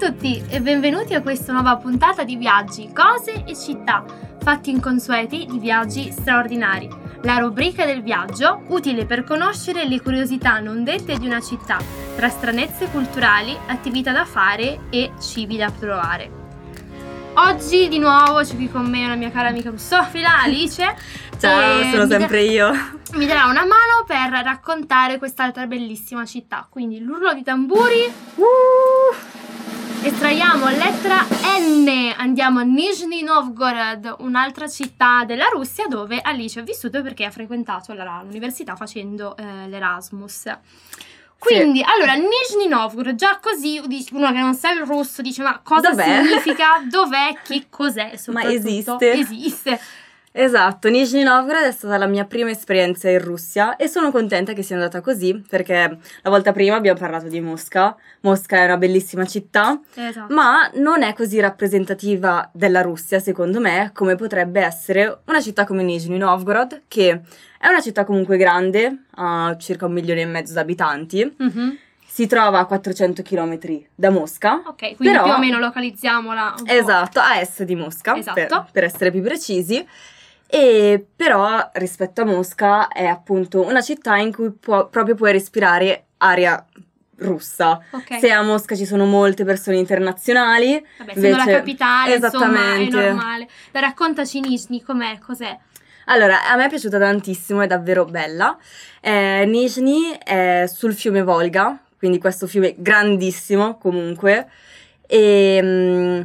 tutti e benvenuti a questa nuova puntata di Viaggi, cose e città, fatti inconsueti di viaggi straordinari. La rubrica del viaggio, utile per conoscere le curiosità non dette di una città, tra stranezze culturali, attività da fare e cibi da provare. Oggi di nuovo c'è qui con me una mia cara amica russofila, Alice. Ciao, sono sempre io. Mi darà una mano per raccontare quest'altra bellissima città. Quindi l'urlo di tamburi. Estraiamo lettera N, andiamo a Nizhny Novgorod, un'altra città della Russia dove Alice ha vissuto perché ha frequentato la- l'università facendo eh, l'Erasmus. Quindi, allora, Nizhny Novgorod, già così uno che non sa il russo dice ma cosa Dov'è? significa, dov'è, che cos'è soprattutto. esiste? Esiste. Esatto, Nizhny Novgorod è stata la mia prima esperienza in Russia e sono contenta che sia andata così perché la volta prima abbiamo parlato di Mosca. Mosca è una bellissima città, Esatto. ma non è così rappresentativa della Russia, secondo me, come potrebbe essere una città come Nizhny Novgorod, che è una città comunque grande, ha circa un milione e mezzo di abitanti, Mhm. si trova a 400 km da Mosca. Ok, quindi Però- più o meno localizziamola. Esatto, a est di Mosca, Esatto. per, per essere più precisi. E però rispetto a Mosca è appunto una città in cui può- proprio puoi respirare aria russa. Ok. Se a Mosca ci sono molte persone internazionali, Vabbè, essendo la invece- capitale, insomma, è Esattamente. normale. Dai, raccontaci Nizhny, com'è, cos'è? Allora, a me è piaciuta tantissimo, è davvero bella. Eh, Nizhny è sul fiume Volga, quindi questo fiume grandissimo comunque. E mm,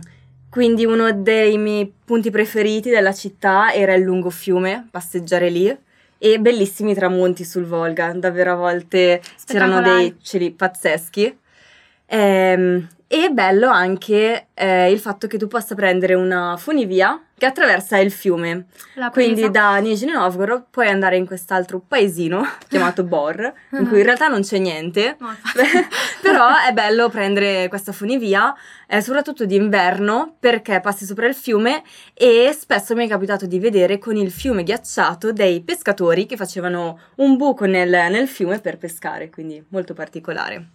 quindi uno dei miei punti preferiti della città era il lungo fiume, passeggiare lì. E bellissimi tramonti sul Volga, davvero a volte c'erano dei cieli pazzeschi. Ehm, e bello anche eh, il fatto che tu possa prendere una funivia che attraversa il fiume. Quindi da Nizhny Novgorod puoi andare in quest'altro paesino chiamato Bor, in cui in realtà non c'è niente, No, però è bello prendere questa funivia, eh, soprattutto d'inverno, perché passi sopra il fiume e spesso mi è capitato di vedere con il fiume ghiacciato dei pescatori che facevano un buco nel, nel fiume per pescare, quindi molto particolare.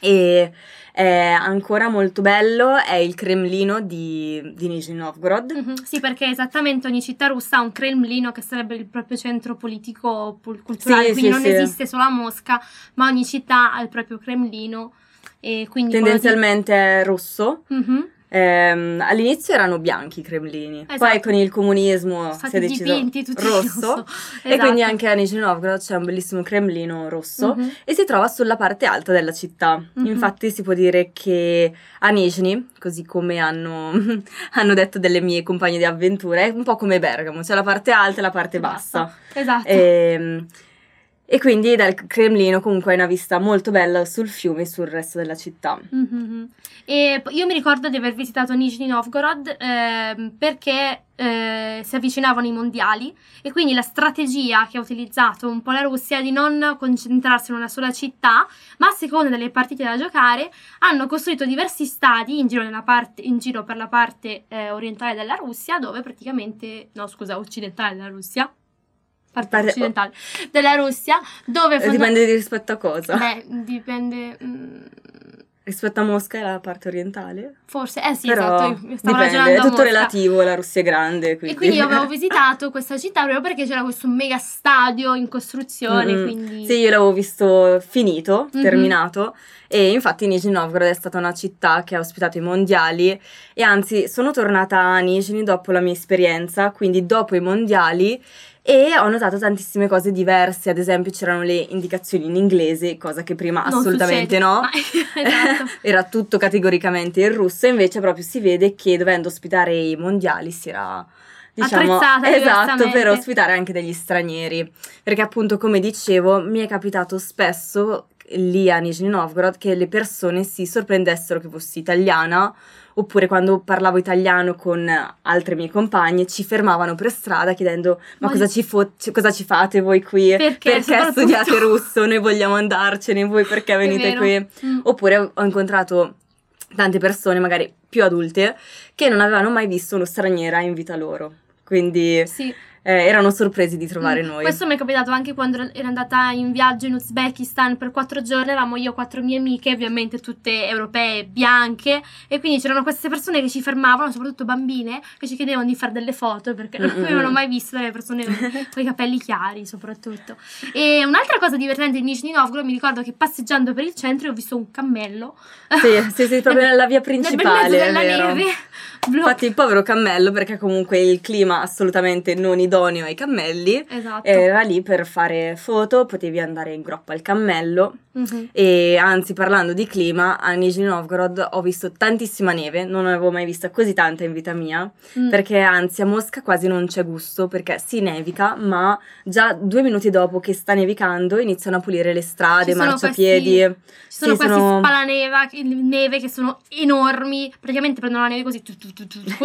E è ancora molto bello è il Cremlino di, di Nizhny Novgorod. Mhm, Sì, perché esattamente ogni città russa ha un Cremlino che sarebbe il proprio centro politico culturale, Sì, quindi sì, non sì. esiste solo a Mosca, ma ogni città ha il proprio Cremlino e quindi quello di- Tendenzialmente è rosso. Mhm. Ehm, all'inizio erano bianchi i cremlini, poi Esatto. con il comunismo Sono si è stati deciso dipinti tutti rosso. rosso. E quindi Esatto. anche a Nizhny Novgorod c'è un bellissimo cremlino rosso Mhm. e si trova sulla parte alta della città. Mhm. Infatti si può dire che a Nizhny, così come hanno, hanno detto delle mie compagne di avventura, è un po' come Bergamo, c'è la parte alta e la parte bassa. Esatto. Ehm, E, quindi dal Cremlino comunque hai una vista molto bella sul fiume e sul resto della città. Mhm. E io mi ricordo di aver visitato Nizhny Novgorod ehm, perché eh, si avvicinavano i mondiali e quindi la strategia che ha utilizzato un po' la Russia è di non concentrarsi in una sola città, ma a seconda delle partite da giocare hanno costruito diversi stadi in giro, parte- in giro per la parte eh, orientale della Russia, dove praticamente, no scusa, occidentale della Russia. Parte Parte- occidentale della Russia, dove Eh, fonda- Dipende di rispetto a cosa. Beh, dipende. mm, Rispetto a Mosca è la parte orientale. Forse, eh sì, Però esatto, io stavo dipende, è tutto Mosca. relativo, la Russia è grande. Quindi, E quindi io avevo visitato questa città proprio perché c'era questo mega stadio in costruzione, Mm-mm. quindi... Sì, io l'avevo visto finito, Mhm. terminato, e infatti Nizhny Novgorod è stata una città che ha ospitato i mondiali e anzi sono tornata a Nizhny dopo la mia esperienza, quindi dopo i mondiali e ho notato tantissime cose diverse, ad esempio c'erano le indicazioni in inglese, cosa che prima Non assolutamente succede. no. Esatto. Era tutto categoricamente in russo, invece proprio si vede che dovendo ospitare i mondiali si era diciamo esatto per ospitare anche degli stranieri, perché appunto come dicevo mi è capitato spesso lì a Nizhny Novgorod che le persone si sorprendessero che fossi italiana oppure quando parlavo italiano con altre mie compagne ci fermavano per strada chiedendo ma, Ma- cosa, ci fo- cosa ci fate voi qui? Perché, soprattutto- studiate russo? Noi vogliamo andarcene, voi perché venite qui? Mm. Oppure ho incontrato tante persone, magari più adulte, che non avevano mai visto uno straniera in vita loro. Quindi Sì, eh, erano sorpresi di trovare Mm, noi. Questo mi è capitato anche quando ero andata in viaggio in Uzbekistan per quattro giorni. Avevamo io quattro mie amiche, ovviamente tutte europee, bianche. E quindi c'erano queste persone che ci fermavano, soprattutto bambine, che ci chiedevano di fare delle foto perché non Mm-mm. avevano mai visto delle persone con i capelli chiari, soprattutto. E un'altra cosa divertente di Nizhny Novgorod, mi ricordo che passeggiando per il centro ho visto un cammello. Sì, sì, sì, proprio nella via Nel bel principale, mezzo della neve. Infatti il povero cammello, perché comunque il clima assolutamente non idoneo ai cammelli, Esatto. era lì per fare foto, potevi andare in groppa al cammello Mhm. e anzi parlando di clima, a Nizhny Novgorod ho visto tantissima neve, non avevo mai vista così tanta in vita mia, Mm. perché anzi a Mosca quasi non c'è gusto, perché si nevica, ma già due minuti dopo che sta nevicando iniziano a pulire le strade, Ci sono marciapiedi. Ci sono Sì, questi sono- spalaneva, neve che sono enormi, praticamente prendono la neve così, tu, tu,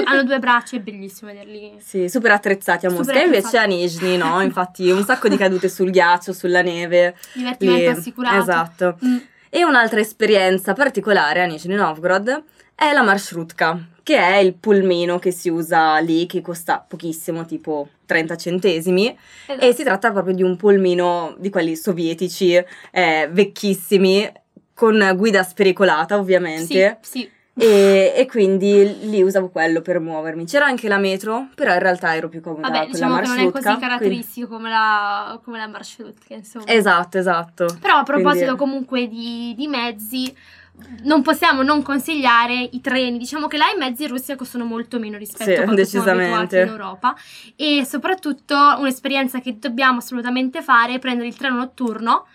hanno due braccia, è bellissimo vederli. Sì, super attrezzati a Super Mosca, invece attrezzati. a Nizhny no, infatti un sacco di cadute sul ghiaccio, sulla neve. Divertimento lì. assicurato. Esatto. Mm. E un'altra esperienza particolare a Nizhny Novgorod è la marshrutka, che è il pulmino che si usa lì, che costa pochissimo, tipo 30 centesimi, Esatto. e si tratta proprio di un pulmino di quelli sovietici, eh, vecchissimi, con guida spericolata ovviamente. Sì, sì. E, e quindi lì usavo quello per muovermi. C'era anche la metro, però in realtà ero più comoda Vabbè, con diciamo la che non è così caratteristico come la, come la marshrutka, insomma. quindi- Esatto, esatto. Però a proposito Quindi- comunque di, di mezzi, non possiamo non consigliare i treni. Diciamo che là i mezzi in Russia costano molto meno rispetto Sì, a quanto siamo decisamente. abituati in Europa. E soprattutto un'esperienza che dobbiamo assolutamente fare è prendere il treno notturno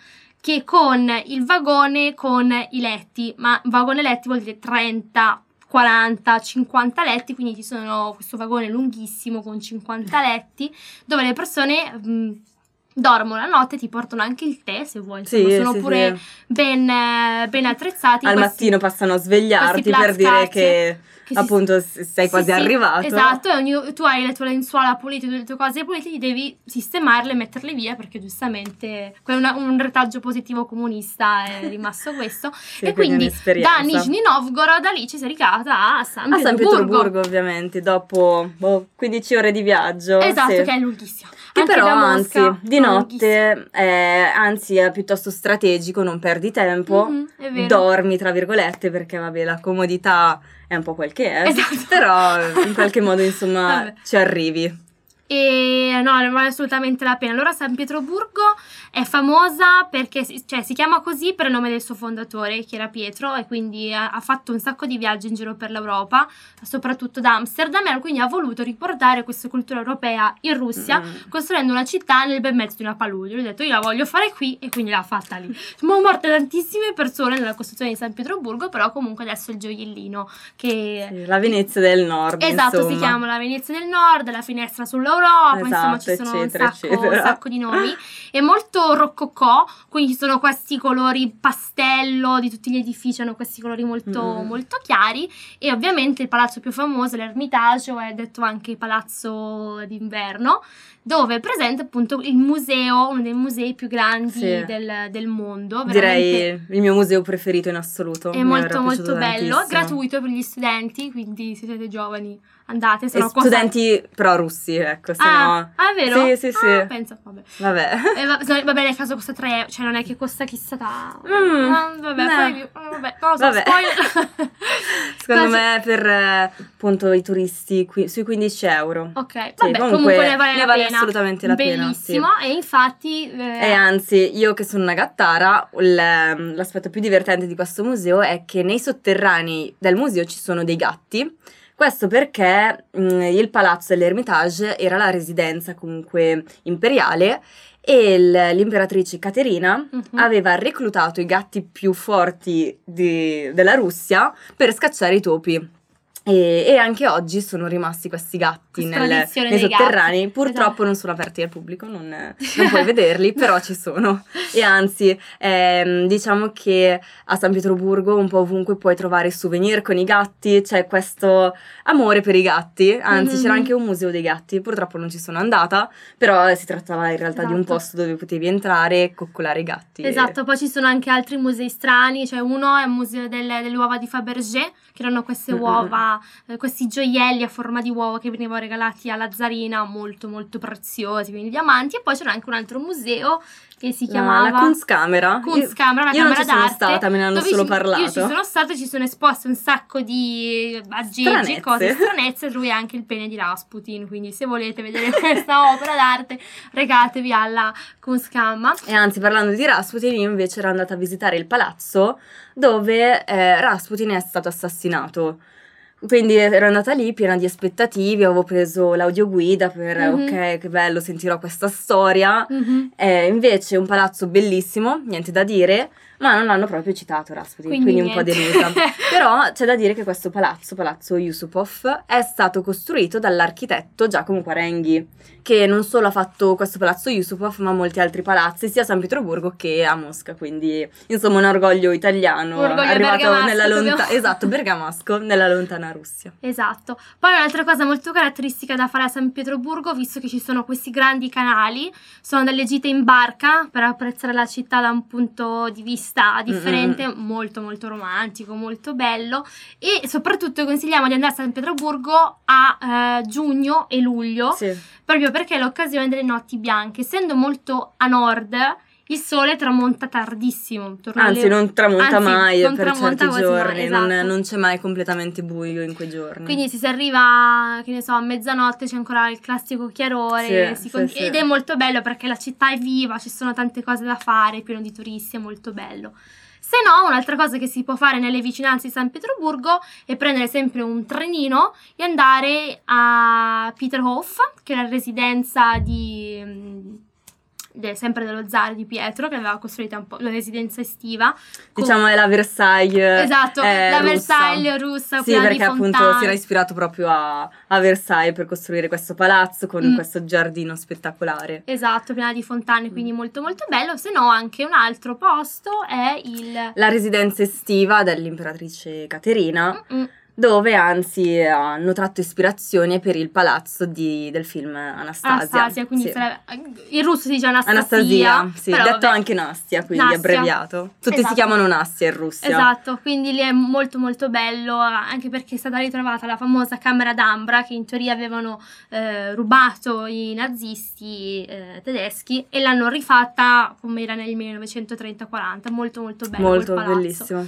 che con il vagone con i letti, ma vagone letti vuol dire 30, 40, 50 letti, quindi ci sono questo vagone lunghissimo con 50 letti dove le persone mh, dormono la notte, ti portano anche il tè se vuoi, Sì, insomma, sono sì, pure sì. ben, ben attrezzati. Al Questi- mattino passano a svegliarti per dire che, si- appunto s- sei quasi sì, arrivato. Esatto, e ogni- tu hai le tue lenzuola pulite, le tue cose pulite, devi sistemarle e metterle via perché giustamente una- un retaggio positivo comunista è rimasto questo. Sì, e quindi da. Nizhny Novgorod da lì ci sei ricavata a San A San Pietroburgo. Pietroburgo, ovviamente, dopo boh, 15 ore di viaggio. Esatto, sì. che è lunghissimo. Che Anche però, anzi, di notte, eh, anzi, è piuttosto strategico, non perdi tempo. Mhm, è vero. dormi, tra virgolette, perché vabbè, la comodità è un po' quel che è. Esatto. Però in qualche modo, insomma, ci arrivi. E no, ne vale assolutamente la pena. Allora, San Pietroburgo è famosa perché si, cioè, si chiama così per il nome del suo fondatore, che era Pietro, e quindi ha, ha fatto un sacco di viaggi in giro per l'Europa, soprattutto da Amsterdam, e quindi ha voluto riportare questa cultura europea in Russia, Mm. costruendo una città nel bel mezzo di una palude. Lui ha detto: Io la voglio fare qui, e quindi l'ha fatta lì. Sono morte tantissime persone nella costruzione di San Pietroburgo, però comunque adesso è il gioiellino che. Sì, la Venezia del Nord. Esatto, si insomma. chiama la Venezia del Nord, la finestra sull'Europa, insomma Esatto, ci sono eccetera, un, sacco, un sacco di nomi. È molto rococò, quindi ci sono questi colori pastello di tutti gli edifici, hanno questi colori molto, Mm. molto chiari e ovviamente il palazzo più famoso, l'Ermitaggio, è detto anche palazzo d'inverno, dove è presente appunto il museo, uno dei musei più grandi Sì. del, del mondo. veramente Direi il mio museo preferito in assoluto. È molto molto bello, gratuito per gli studenti, quindi se siete giovani andate, se no costa- studenti però russi, ecco, se ah, no... ah, è vero? Sì, sì, sì. Ah, pensa, vabbè. Vabbè. Eh, va, se- vabbè, nel caso costa 3 euro, cioè non è che costa chissà ta... Mm, Ah, vabbè, no. poi, ah, vabbè, lo so, Vabbè. spoiler. Secondo Quasi- me per eh, appunto i turisti qui- sui 15 euro. Ok, vabbè, comunque comunque, ne vale ne la vale pena. Assolutamente la pena, Bellissimo, e infatti... eh, E anzi, io che sono una gattara, l'aspetto più divertente di questo museo è che nei sotterranei del museo ci sono dei gatti. Questo perché mh, il palazzo dell'Ermitage era la residenza comunque imperiale e l'imperatrice Caterina mhm. aveva reclutato i gatti più forti di- della Russia per scacciare i topi. E, e anche oggi sono rimasti questi gatti nel- nei sotterranei. gatti. Purtroppo Esatto. non sono aperti al pubblico, non, non puoi vederli, però ci sono. E anzi, ehm, diciamo che a San Pietroburgo un po' ovunque puoi trovare souvenir con i gatti, c'è questo amore per i gatti. Anzi, Mhm. c'era anche un museo dei gatti, purtroppo non ci sono andata, però si trattava in realtà di un Esatto. posto dove potevi entrare e coccolare i gatti. Esatto, poi ci sono anche altri musei strani, cioè uno è il museo delle, delle uova di Fabergé, che erano queste Mm-mm. uova eh, questi gioielli a forma di uovo che venivano regalati alla zarina, molto molto preziosi, quindi diamanti. E poi c'era anche un altro museo che si chiamava la Kunstkamera. Kunstkamera, una io non camera ci sono d'arte. stata, me ne hanno solo ci- parlato. Io ci sono stata, ci sono esposte un sacco di aggeggi, Stranezze. cose stranezze. Lui è anche il pene di Rasputin. Quindi, se volete vedere questa opera d'arte, regatevi alla Kunstkammer. E anzi, parlando di Rasputin, io invece ero andata a visitare il palazzo dove eh, Rasputin è stato assassinato. Quindi ero andata lì piena di aspettative, avevo preso l'audioguida per, Mhm. ok, che bello, sentirò questa storia. Mhm. Eh, invece un palazzo bellissimo, niente da dire, ma non l'hanno proprio citato Rasputin, quindi, Quindi un po' delusa. Però c'è da dire che questo palazzo, Palazzo Yusupov, è stato costruito dall'architetto Giacomo Quarenghi, che non solo ha fatto questo Palazzo Yusupov, ma molti altri palazzi, sia a San Pietroburgo che a Mosca, quindi insomma un orgoglio italiano, Un orgoglio arrivato nella lontana, esatto, bergamasco, nella lontana Russia. Esatto. Poi un'altra cosa molto caratteristica da fare a San Pietroburgo, visto che ci sono questi grandi canali, sono delle gite in barca per apprezzare la città da un punto di vista differente, molto molto romantico, molto bello e soprattutto consigliamo di andare a San Pietroburgo a eh, giugno e luglio, Sì. proprio perché è l'occasione delle notti bianche. Essendo molto a nord, il sole tramonta tardissimo. Anzi, alle- non tramonta Anzi, mai non per tramonta certi quasi mai, giorni, non, esatto. non c'è mai completamente buio in quei giorni. Quindi se si arriva, che ne so, a mezzanotte c'è ancora il classico chiarore Sì, sì, con- sì. ed è molto bello perché la città è viva, ci sono tante cose da fare, è pieno di turisti, è molto bello. Se no, un'altra cosa che si può fare nelle vicinanze di San Pietroburgo è prendere sempre un trenino e andare a Peterhof, che è la residenza di... mm, de- sempre dello zar di Pietro, che aveva costruito un po' la residenza estiva. con- Diciamo è la Versailles. Esatto, eh, la russa. Versailles russa, Sì, piena di perché appunto si era ispirato proprio a, a Versailles per costruire questo palazzo con Mm. questo giardino spettacolare. Esatto, piena di fontane, Mm. quindi molto molto bello. Se no, anche un altro posto è il. La residenza estiva dell'imperatrice Caterina, Mm, dove anzi hanno tratto ispirazione per il palazzo di- del film Anastasia. Anastasia, quindi Sì. sarebbe- in russo si dice Anastasia. Anastasia, sì, detto vabbè. anche Nastia, quindi Nastia. abbreviato. Tutti si Esatto. chiamano Nastia in Russia. Esatto, quindi lì è molto molto bello, anche perché è stata ritrovata la famosa camera d'ambra che in teoria avevano eh, rubato i nazisti eh, tedeschi e l'hanno rifatta come era nel 1930-40, molto molto bello. Molto bellissimo.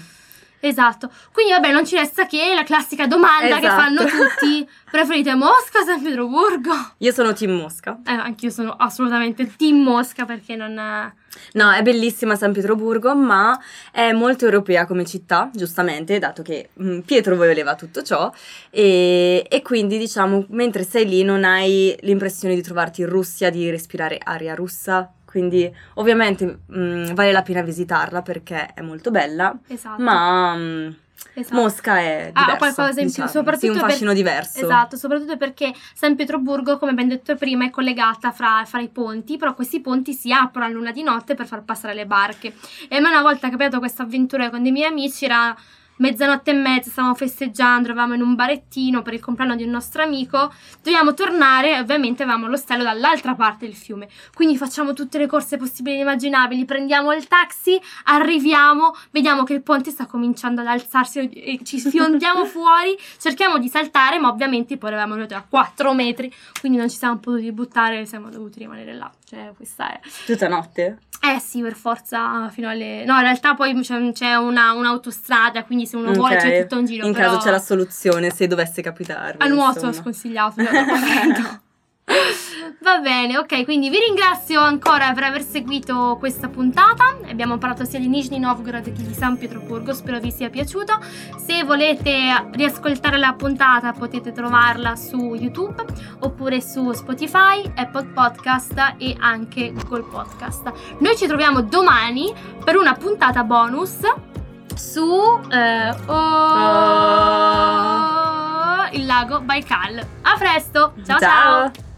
Esatto, quindi vabbè non ci resta che la classica domanda che Esatto. fanno tutti, preferite Mosca o San Pietroburgo? Io sono team Mosca. Eh, anch'io sono assolutamente team Mosca perché non... No, è bellissima San Pietroburgo, ma è molto europea come città, giustamente, dato che mm, Pietro voleva tutto ciò. E, e quindi, diciamo, mentre sei lì non hai l'impressione di trovarti in Russia, di respirare aria russa. Quindi, ovviamente, mm, vale la pena visitarla perché è molto bella, Esatto. ma mm, esatto. Mosca è Ah, diversa. qualcosa in più, diciamo. soprattutto Sì, un per- fascino diverso. Esatto, soprattutto perché San Pietroburgo, come abbiamo detto prima, è collegata fra, fra i ponti, però questi ponti si aprono a luna di notte per far passare le barche. E a me una volta capitato questa avventura con dei miei amici, era mezzanotte e mezza, stavamo festeggiando, eravamo in un barettino per il compleanno di un nostro amico, dovevamo tornare ovviamente avevamo l'ostello dall'altra parte del fiume. Quindi facciamo tutte le corse possibili e immaginabili, prendiamo il taxi, arriviamo, vediamo che il ponte sta cominciando ad alzarsi e ci sfiondiamo fuori, cerchiamo di saltare, ma ovviamente poi eravamo arrivati a 4 metri, quindi non ci siamo potuti buttare, siamo dovuti rimanere là. Cioè, questa è... Tutta notte? Eh sì, per forza fino alle... No, in realtà poi c'è, c'è una, un'autostrada, quindi se uno vuole Ok. c'è tutto un giro. In caso c'è la soluzione, se dovesse capitare. A nuoto insomma. sconsigliato. Va bene, ok, quindi vi ringrazio ancora per aver seguito questa puntata. Abbiamo parlato sia di Nizhny Novgorod che di San Pietroburgo, spero vi sia piaciuto. Se volete riascoltare la puntata potete trovarla su YouTube oppure su Spotify, Apple Podcast e anche Google Podcast. Noi ci troviamo domani per una puntata bonus su eh, oh, il lago Baikal. A presto, ciao. ciao. ciao.